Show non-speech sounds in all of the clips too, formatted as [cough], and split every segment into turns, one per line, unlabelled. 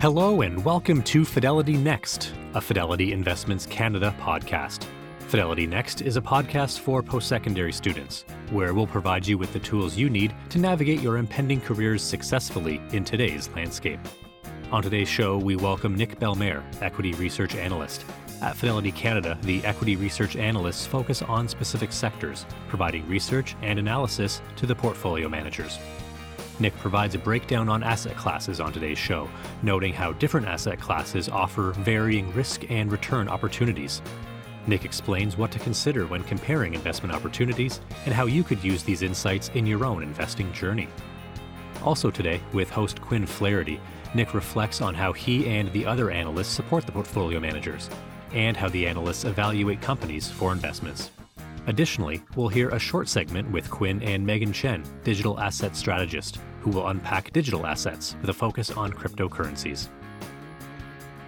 Hello, and welcome to Fidelity Next, a Fidelity Investments Canada podcast. Fidelity Next is a podcast for post secondary students, where we'll provide you with the tools you need to navigate your impending careers successfully in today's landscape. On today's show, we welcome Nick Bellemare, Equity Research Analyst. At Fidelity Canada, the equity research analysts focus on specific sectors, providing research and analysis to the portfolio managers. Nick provides a breakdown on asset classes on today's show, noting how different asset classes offer varying risk and return opportunities. Nick explains what to consider when comparing investment opportunities and how you could use these insights in your own investing journey. Also, today, with host Quinn Flaherty, Nick reflects on how he and the other analysts support the portfolio managers, and how the analysts evaluate companies for investments. Additionally, we'll hear a short segment with Quinn and Megan Chen, digital asset strategist, who will unpack digital assets with a focus on cryptocurrencies.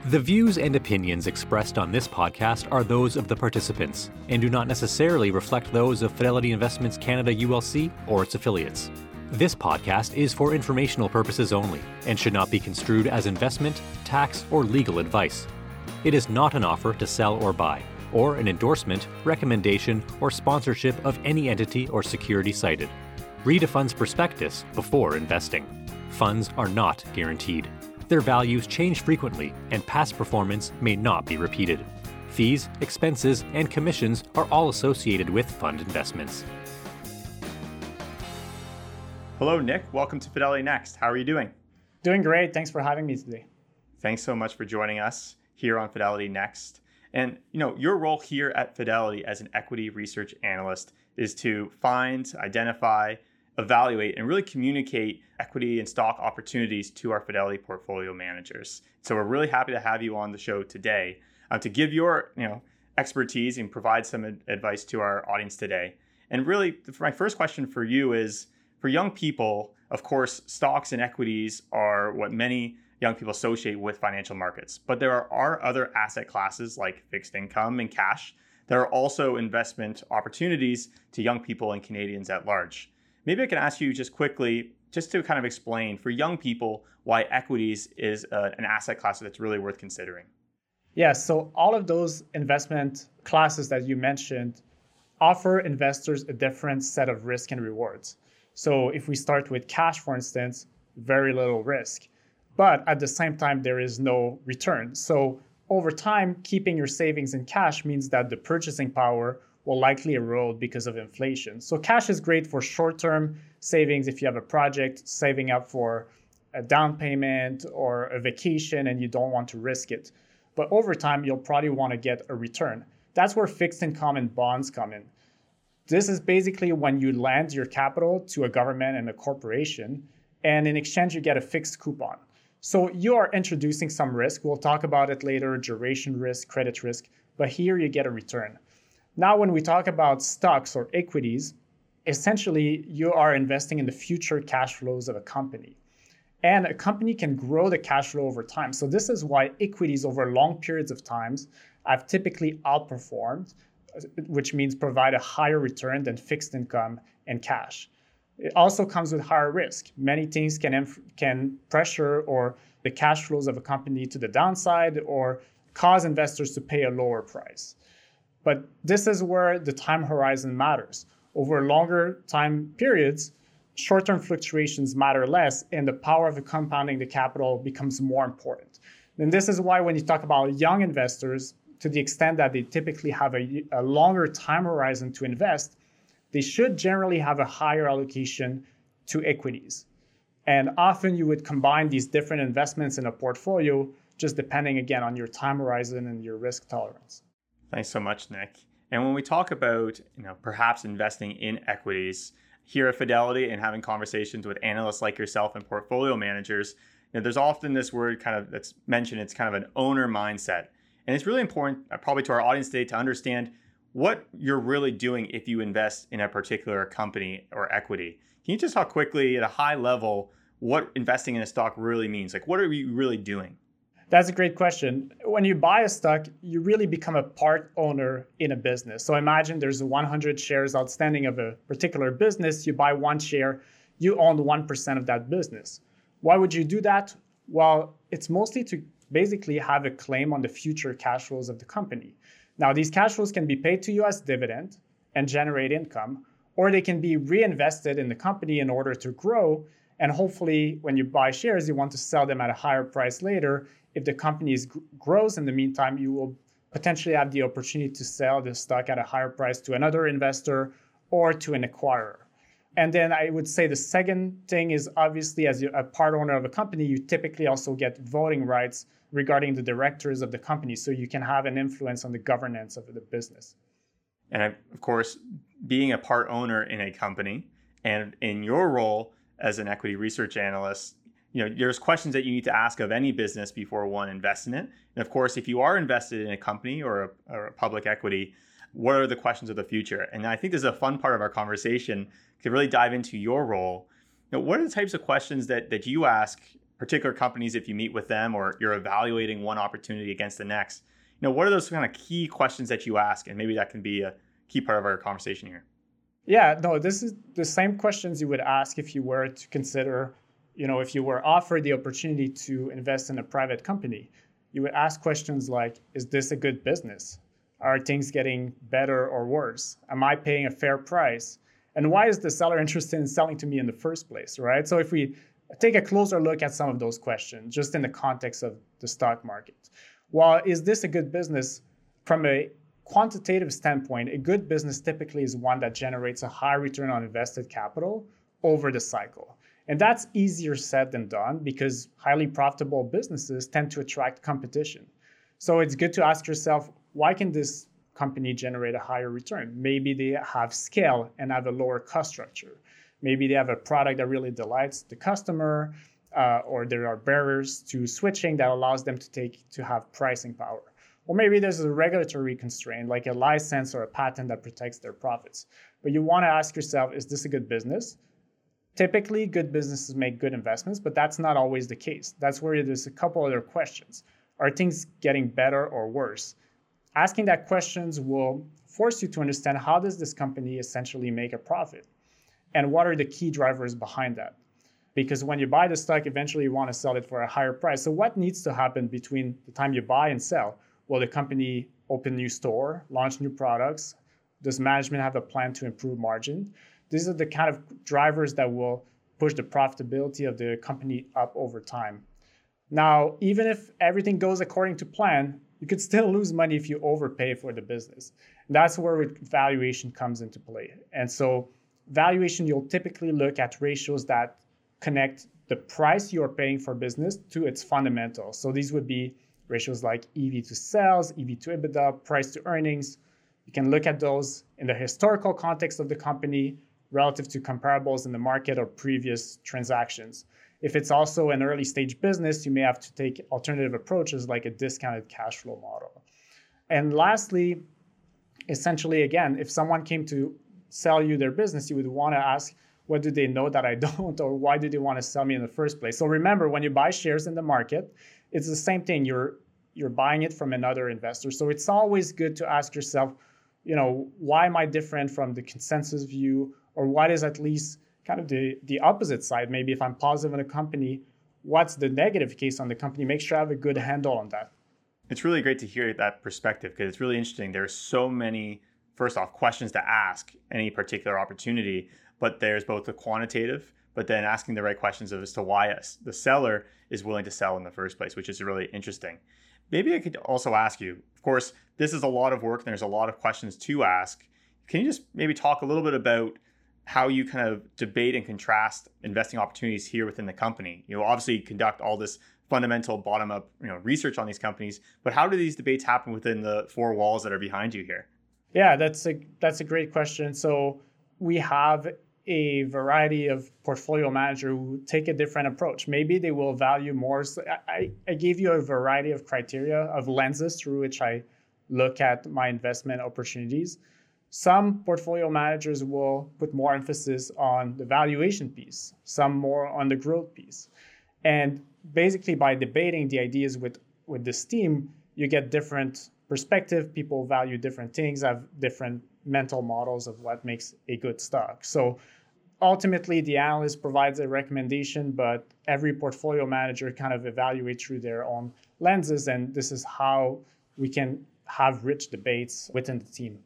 The views and opinions expressed on this podcast are those of the participants and do not necessarily reflect those of Fidelity Investments Canada ULC or its affiliates. This podcast is for informational purposes only and should not be construed as investment, tax, or legal advice. It is not an offer to sell or buy, or an endorsement, recommendation, or sponsorship of any entity or security cited. Read a fund's prospectus before investing. Funds are not guaranteed. Their values change frequently, and past performance may not be repeated. Fees, expenses, and commissions are all associated with fund investments.
Hello, Nick. Welcome to Fidelity Next. How are you doing?
Doing great. Thanks for having me today.
Thanks so much for joining us here on Fidelity Next. And you know, your role here at Fidelity as an equity research analyst is to find, identify, evaluate, and really communicate equity and stock opportunities to our Fidelity portfolio managers. So we're really happy to have you on the show today uh, to give your you know expertise and provide some ad- advice to our audience today. And really, my first question for you is for young people. Of course, stocks and equities are what many young people associate with financial markets. But there are, are other asset classes like fixed income and cash. There are also investment opportunities to young people and Canadians at large. Maybe I can ask you just quickly, just to kind of explain for young people why equities is uh, an asset class that's really worth considering.
Yeah, so all of those investment classes that you mentioned offer investors a different set of risk and rewards. So if we start with cash, for instance, very little risk, but at the same time, there is no return. So over time, keeping your savings in cash means that the purchasing power will likely erode because of inflation. So cash is great for short-term savings if you have a project saving up for a down payment or a vacation and you don't want to risk it. But over time, you'll probably want to get a return. That's where fixed income and bonds come in. This is basically when you lend your capital to a government and a corporation, and in exchange, you get a fixed coupon. So you are introducing some risk. We'll talk about it later duration risk, credit risk, but here you get a return. Now, when we talk about stocks or equities, essentially you are investing in the future cash flows of a company. And a company can grow the cash flow over time. So, this is why equities over long periods of times have typically outperformed, which means provide a higher return than fixed income and cash. It also comes with higher risk. Many things can, can pressure or the cash flows of a company to the downside or cause investors to pay a lower price. But this is where the time horizon matters. Over longer time periods, short term fluctuations matter less, and the power of the compounding the capital becomes more important. And this is why, when you talk about young investors, to the extent that they typically have a, a longer time horizon to invest, they should generally have a higher allocation to equities. And often you would combine these different investments in a portfolio, just depending again on your time horizon and your risk tolerance.
Thanks so much, Nick. And when we talk about, you know, perhaps investing in equities here at Fidelity and having conversations with analysts like yourself and portfolio managers, you know, there's often this word kind of that's mentioned. It's kind of an owner mindset, and it's really important, uh, probably to our audience today, to understand what you're really doing if you invest in a particular company or equity. Can you just talk quickly at a high level what investing in a stock really means? Like, what are you really doing?
That's a great question. When you buy a stock, you really become a part owner in a business. So imagine there's 100 shares outstanding of a particular business. You buy one share, you own 1% of that business. Why would you do that? Well, it's mostly to basically have a claim on the future cash flows of the company. Now, these cash flows can be paid to you as dividend and generate income, or they can be reinvested in the company in order to grow. And hopefully, when you buy shares, you want to sell them at a higher price later. If the company is, grows in the meantime, you will potentially have the opportunity to sell the stock at a higher price to another investor or to an acquirer. And then I would say the second thing is obviously, as a part owner of a company, you typically also get voting rights regarding the directors of the company. So you can have an influence on the governance of the business.
And of course, being a part owner in a company and in your role as an equity research analyst, you know, there's questions that you need to ask of any business before one invests in it. And of course, if you are invested in a company or a, or a public equity, what are the questions of the future? And I think this is a fun part of our conversation to really dive into your role. You know, what are the types of questions that, that you ask particular companies if you meet with them or you're evaluating one opportunity against the next? You know, what are those kind of key questions that you ask? And maybe that can be a key part of our conversation here.
Yeah, no, this is the same questions you would ask if you were to consider, you know, if you were offered the opportunity to invest in a private company. You would ask questions like, is this a good business? Are things getting better or worse? Am I paying a fair price? And why is the seller interested in selling to me in the first place, right? So if we take a closer look at some of those questions, just in the context of the stock market. Well, is this a good business? From a quantitative standpoint, a good business typically is one that generates a high return on invested capital over the cycle. And that's easier said than done because highly profitable businesses tend to attract competition. So it's good to ask yourself why can this company generate a higher return? Maybe they have scale and have a lower cost structure. Maybe they have a product that really delights the customer, uh, or there are barriers to switching that allows them to take to have pricing power. Or maybe there's a regulatory constraint like a license or a patent that protects their profits. But you want to ask yourself, is this a good business? Typically, good businesses make good investments, but that's not always the case. That's where there's a couple other questions. Are things getting better or worse? asking that questions will force you to understand how does this company essentially make a profit and what are the key drivers behind that because when you buy the stock eventually you want to sell it for a higher price so what needs to happen between the time you buy and sell will the company open new store launch new products does management have a plan to improve margin these are the kind of drivers that will push the profitability of the company up over time now even if everything goes according to plan you could still [laughs] lose money if you overpay for the business. And that's where valuation comes into play. And so, valuation, you'll typically look at ratios that connect the price you're paying for business to its fundamentals. So, these would be ratios like EV to sales, EV to EBITDA, price to earnings. You can look at those in the historical context of the company relative to comparables in the market or previous transactions. If it's also an early stage business, you may have to take alternative approaches like a discounted cash flow model. And lastly, essentially, again, if someone came to sell you their business, you would want to ask, what do they know that I [laughs] don't, or why do they want to sell me in the first place? So remember, when you buy shares in the market, it's the same thing. You're you're buying it from another investor. So it's always good to ask yourself, you know, why am I different from the consensus view, or what is at least kind of the, the opposite side. Maybe if I'm positive on a company, what's the negative case on the company? Make sure I have a good handle on that.
It's really great to hear that perspective because it's really interesting. There's so many, first off, questions to ask any particular opportunity, but there's both the quantitative, but then asking the right questions as to why the seller is willing to sell in the first place, which is really interesting. Maybe I could also ask you, of course, this is a lot of work and there's a lot of questions to ask. Can you just maybe talk a little bit about how you kind of debate and contrast investing opportunities here within the company. You know, obviously conduct all this fundamental bottom up, you know, research on these companies, but how do these debates happen within the four walls that are behind you here?
Yeah, that's a that's a great question. So we have a variety of portfolio manager who take a different approach. Maybe they will value more. So I, I gave you a variety of criteria of lenses through which I look at my investment opportunities. Some portfolio managers will put more emphasis on the valuation piece, some more on the growth piece. And basically, by debating the ideas with, with this team, you get different perspective. People value different things, have different mental models of what makes a good stock. So ultimately the analyst provides a recommendation, but every portfolio manager kind of evaluates through their own lenses, and this is how we can have rich debates within the team.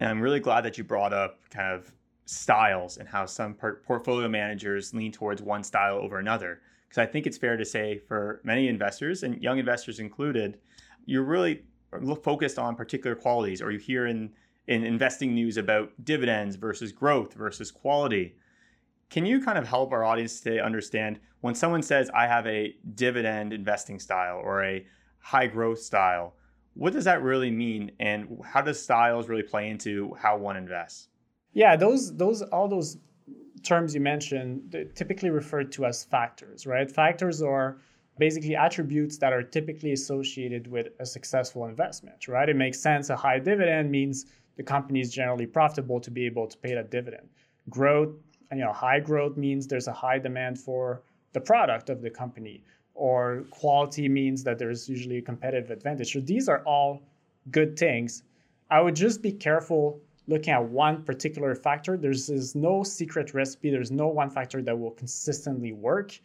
And I'm really glad that you brought up kind of styles and how some portfolio managers lean towards one style over another. Because I think it's fair to say for many investors and young investors included, you're really focused on particular qualities, or you hear in in investing news about dividends versus growth versus quality. Can you kind of help our audience today understand when someone says, I have a dividend investing style or a high growth style, what does that really mean? And how does styles really play into how one invests?
Yeah, those, those, all those terms you mentioned typically referred to as factors, right? Factors are basically attributes that are typically associated with a successful investment, right? It makes sense. A high dividend means the company is generally profitable to be able to pay that dividend. Growth, you know, high growth means there's a high demand for the product of the company, or quality means that there's usually a competitive advantage. So these are all good things. I would just be careful looking at one particular factor. There's, there's no secret recipe, there's no one factor that will consistently work.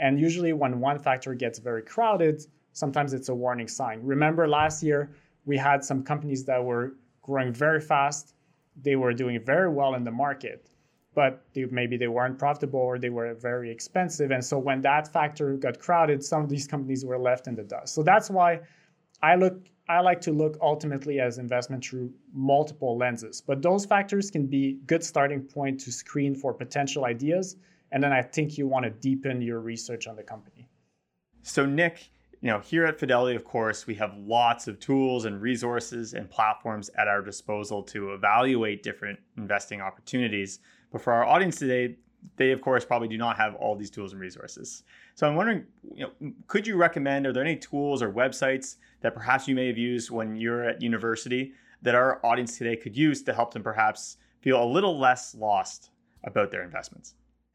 And usually, when one factor gets very crowded, sometimes it's a warning sign. Remember last year, we had some companies that were growing very fast. They were doing very well in the market, but they, maybe they weren't profitable or they were very expensive. And so when that factor got crowded, some of these companies were left in the dust. So that's why I look I like to look ultimately as investment through multiple lenses. But those factors can be good starting point to screen for potential ideas. And then I think you want to deepen your research on the company.
So Nick, you know, here at Fidelity, of course, we have lots of tools and resources and platforms at our disposal to evaluate different investing opportunities. But for our audience today, they of course probably do not have all these tools and resources. So I'm wondering, you know, could you recommend are there any tools or websites that perhaps you may have used when you're at university that our audience today could use to help them perhaps feel a little less lost about their investments?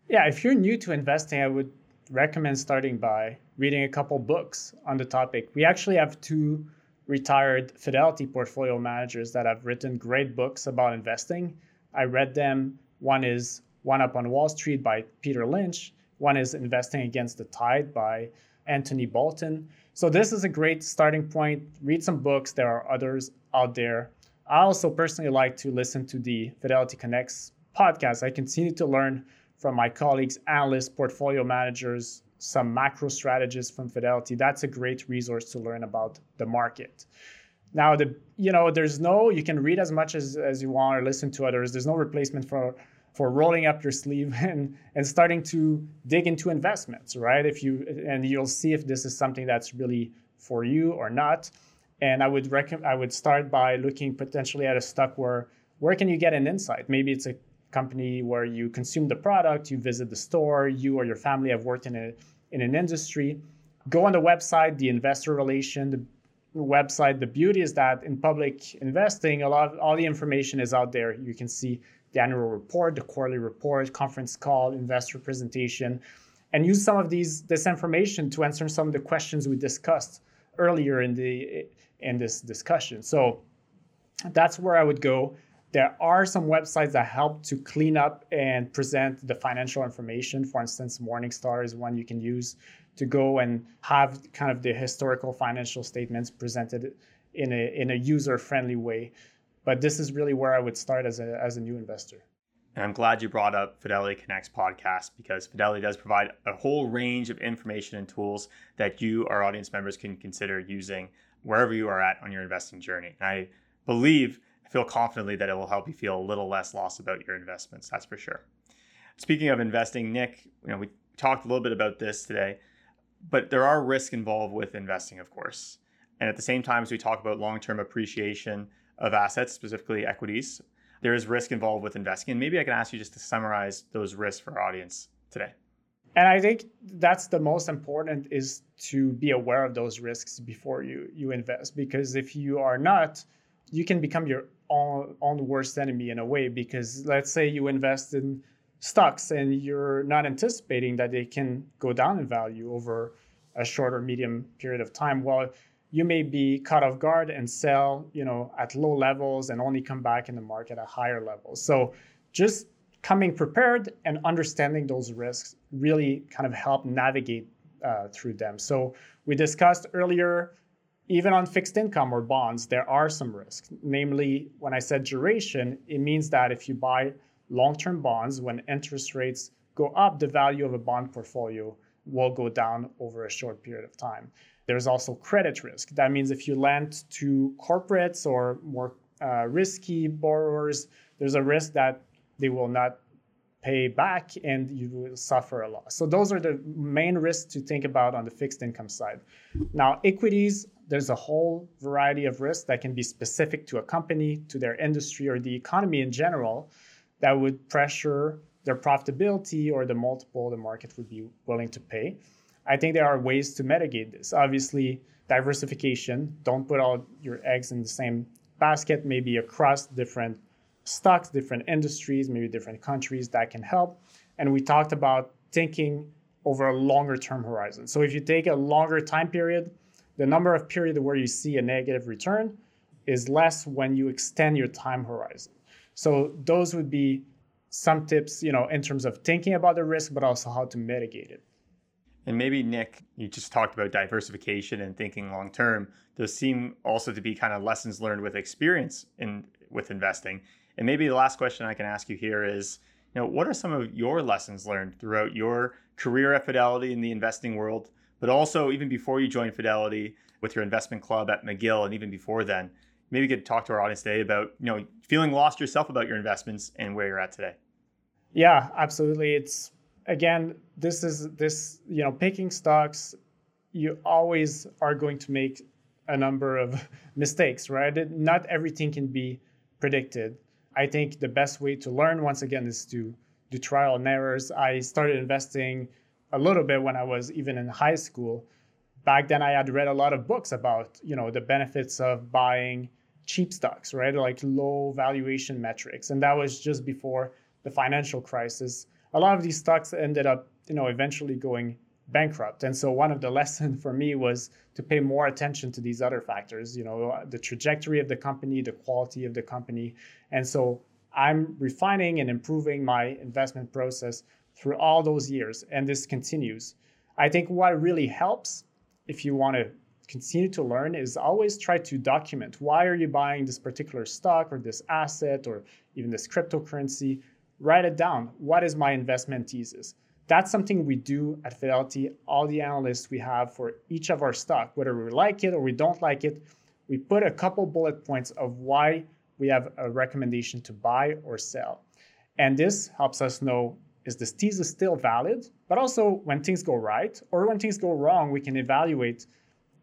Yeah, if you're new to investing, I would recommend starting by reading a couple books on the topic. We actually have two retired Fidelity portfolio managers that have written great books about investing. I read them. One is One Up on Wall Street by Peter Lynch, one is Investing Against the Tide by Anthony Bolton. So, this is a great starting point. Read some books, there are others out there. I also personally like to listen to the Fidelity Connects podcast. I continue to learn from my colleagues, analysts, portfolio managers, some macro strategists from Fidelity. That's a great resource to learn about the market. Now, the you know, there's no you can read as much as, as you want or listen to others. There's no replacement for for rolling up your sleeve [laughs] and and starting to dig into investments, right? If you and you'll see if this is something that's really for you or not. And I would recommend I would start by looking potentially at a stock where where can you get an insight? Maybe it's a company where you consume the product, you visit the store, you or your family have worked in a in an industry. Go on the website, the investor relation, the website. The beauty is that in public investing, a lot of all the information is out there. You can see the annual report, the quarterly report, conference call, investor presentation, and use some of these this information to answer some of the questions we discussed earlier in the in this discussion. So that's where I would go. There are some websites that help to clean up and present the financial information. For instance, Morningstar is one you can use to go and have kind of the historical financial statements presented in a, in a user friendly way. But this is really where I would start as a, as a new investor.
And I'm glad you brought up Fidelity Connects podcast because Fidelity does provide a whole range of information and tools that you, our audience members, can consider using wherever you are at on your investing journey. And I believe I feel confidently that it will help you feel a little less lost about your investments. That's for sure. Speaking of investing, Nick, you know, we talked a little bit about this today, but there are risks involved with investing, of course. And at the same time, as we talk about long-term appreciation of assets, specifically equities, there is risk involved with investing. And maybe I can ask you just to summarize those risks for our audience today.
And I think that's the most important is to be aware of those risks before you you invest. Because if you are not, you can become your own, own worst enemy in a way because let's say you invest in stocks and you're not anticipating that they can go down in value over a short or medium period of time well you may be caught off guard and sell you know at low levels and only come back in the market at higher levels so just coming prepared and understanding those risks really kind of help navigate uh, through them. So we discussed earlier, even on fixed income or bonds, there are some risks. Namely, when I said duration, it means that if you buy long-term bonds, when interest rates go up, the value of a bond portfolio will go down over a short period of time. There's also credit risk. That means if you lend to corporates or more uh, risky borrowers, there's a risk that they will not pay back and you will suffer a loss. So those are the main risks to think about on the fixed income side. Now, equities, there's a whole variety of risks that can be specific to a company, to their industry, or the economy in general that would pressure their profitability or the multiple the market would be willing to pay. I think there are ways to mitigate this. Obviously, diversification, don't put all your eggs in the same basket, maybe across different stocks, different industries, maybe different countries that can help. And we talked about thinking over a longer term horizon. So if you take a longer time period, the number of periods where you see a negative return is less when you extend your time horizon. So those would be some tips, you know, in terms of thinking about the risk, but also how to mitigate it.
And maybe Nick, you just talked about diversification and thinking long term. Those seem also to be kind of lessons learned with experience in with investing. And maybe the last question I can ask you here is, you know, what are some of your lessons learned throughout your career at Fidelity in the investing world, but also even before you joined Fidelity with your investment club at McGill and even before then? Maybe you could talk to our audience today about, you know, feeling lost yourself about your investments and where you're at today.
Yeah, absolutely. It's again, this is this, you know, picking stocks, you always are going to make a number of [laughs] mistakes, right? Not everything can be predicted. I think the best way to learn, once again, is to do trial and errors. I started investing a little bit when I was even in high school. Back then, I had read a lot of books about, you know, the benefits of buying cheap stocks, right? Like low valuation metrics. And that was just before the financial crisis. A lot of these stocks ended up, you know, eventually going bankrupt. And so one of the [laughs] lessons for me was to pay more attention to these other factors, you know, the trajectory of the company, the quality of the company. And so I'm refining and improving my investment process through all those years and this continues. I think what really helps if you want to continue to learn is always try to document why are you buying this particular stock or this asset or even this cryptocurrency write it down what is my investment thesis that's something we do at Fidelity. All the analysts we have for each of our stock, whether we like it or we don't like it, we put a couple bullet points of why we have a recommendation to buy or sell. And this helps us know is this thesis still valid? But also when things go right or when things go wrong, we can evaluate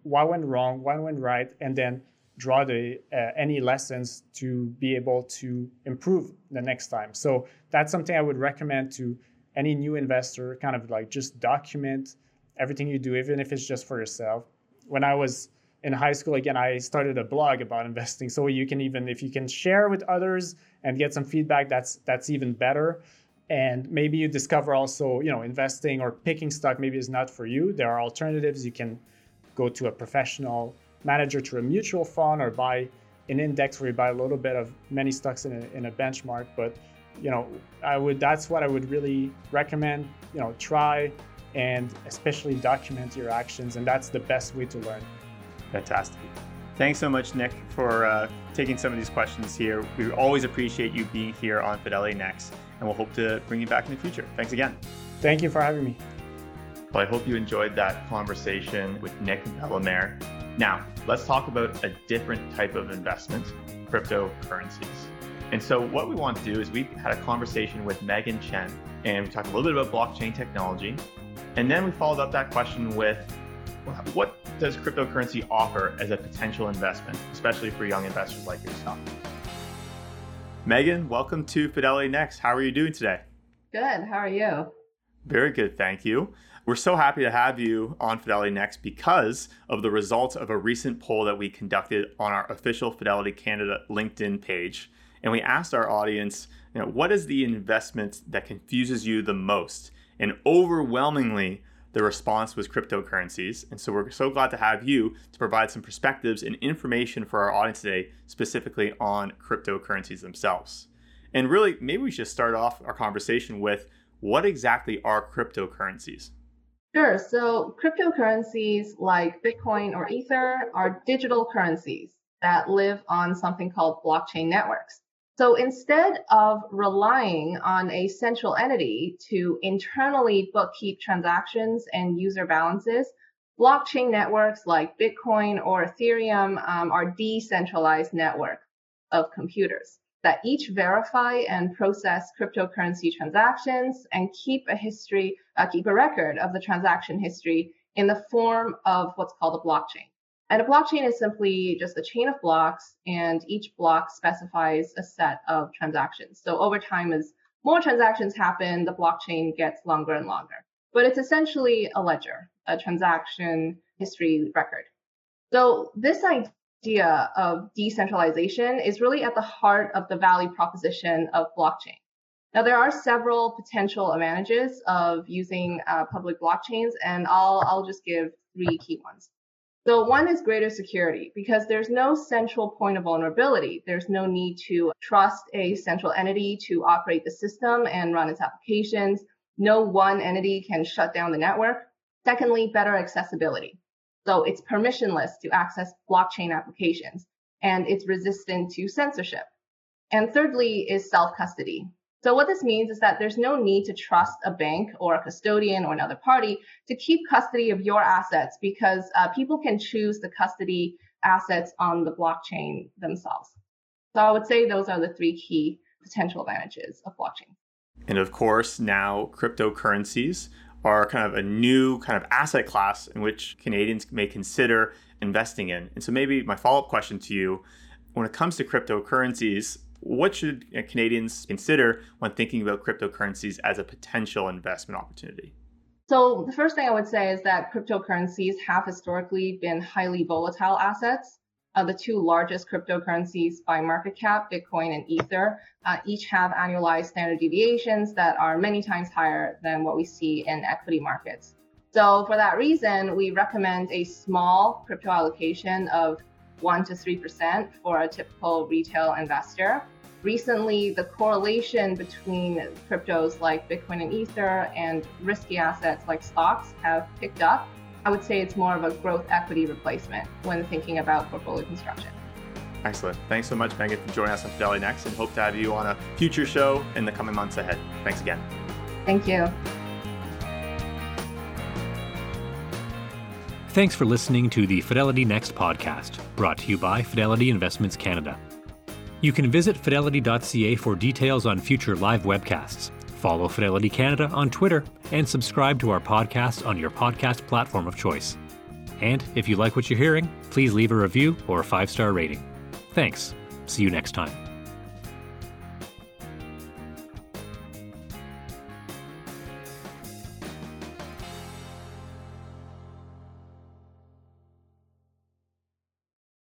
what went wrong, what went right, and then draw the uh, any lessons to be able to improve the next time. So that's something I would recommend to any new investor kind of like just document everything you do, even if it's just for yourself. When I was in high school, again, I started a blog about investing. So you can even, if you can share with others and get some feedback, that's that's even better. And maybe you discover also, you know, investing or picking stock maybe is not for you. There are alternatives. You can go to a professional manager to a mutual fund or buy an index where you buy a little bit of many stocks in a, in a benchmark. But you know, I would that's what I would really recommend. You know, try and especially document your actions, and that's the best way to learn.
Fantastic. Thanks so much, Nick, for uh, taking some of these questions here. We always appreciate you being here on Fidelity Next, and we'll hope to bring you back in the future. Thanks again.
Thank you for having me.
Well, I hope you enjoyed that conversation with Nick Bellemare. Now, let's talk about a different type of investment cryptocurrencies. And so what we want to do is we had a conversation with Megan Chen and we talked a little bit about blockchain technology. And then we followed up that question with what does cryptocurrency offer as a potential investment, especially for young investors like yourself? Megan, welcome to Fidelity Next. How are you doing today?
Good. How are you?
Very good, thank you. We're so happy to have you on Fidelity Next because of the results of a recent poll that we conducted on our official Fidelity Canada LinkedIn page and we asked our audience, you know, what is the investment that confuses you the most? And overwhelmingly, the response was cryptocurrencies. And so we're so glad to have you to provide some perspectives and information for our audience today, specifically on cryptocurrencies themselves. And really, maybe we should start off our conversation with what exactly are cryptocurrencies?
Sure. So, cryptocurrencies like Bitcoin or Ether are digital currencies that live on something called blockchain networks. So instead of relying on a central entity to internally bookkeep transactions and user balances, blockchain networks like Bitcoin or Ethereum um, are decentralized networks of computers that each verify and process cryptocurrency transactions and keep a history, uh, keep a record of the transaction history in the form of what's called a blockchain. And a blockchain is simply just a chain of blocks, and each block specifies a set of transactions. So over time, as more transactions happen, the blockchain gets longer and longer. But it's essentially a ledger, a transaction history record. So this idea of decentralization is really at the heart of the value proposition of blockchain. Now, there are several potential advantages of using uh, public blockchains, and I'll, I'll just give three key ones. So one is greater security because there's no central point of vulnerability. There's no need to trust a central entity to operate the system and run its applications. No one entity can shut down the network. Secondly, better accessibility. So it's permissionless to access blockchain applications and it's resistant to censorship. And thirdly is self custody. So what this means is that there's no need to trust a bank or a custodian or another party to keep custody of your assets because uh, people can choose the custody assets on the blockchain themselves. So I would say those are the three key potential advantages of blockchain.
And of course, now cryptocurrencies are kind of a new kind of asset class in which Canadians may consider investing in. And so maybe my follow-up question to you, when it comes to cryptocurrencies, what should Canadians consider when thinking about cryptocurrencies as a potential investment opportunity?
So, the first thing I would say is that cryptocurrencies have historically been highly volatile assets. Uh, the two largest cryptocurrencies by market cap, Bitcoin and Ether, uh, each have annualized standard deviations that are many times higher than what we see in equity markets. So, for that reason, we recommend a small crypto allocation of 1 to 3% for a typical retail investor. Recently, the correlation between cryptos like Bitcoin and Ether and risky assets like stocks have picked up. I would say it's more of a growth equity replacement when thinking about portfolio construction.
Excellent. Thanks so much, Megan, for joining us on Fidelity Next and hope to have you on a future show in the coming months ahead. Thanks again.
Thank you.
Thanks for listening to the Fidelity Next podcast, brought to you by Fidelity Investments Canada. You can visit fidelity.ca for details on future live webcasts. Follow Fidelity Canada on Twitter and subscribe to our podcast on your podcast platform of choice. And if you like what you're hearing, please leave a review or a five star rating. Thanks. See you next time.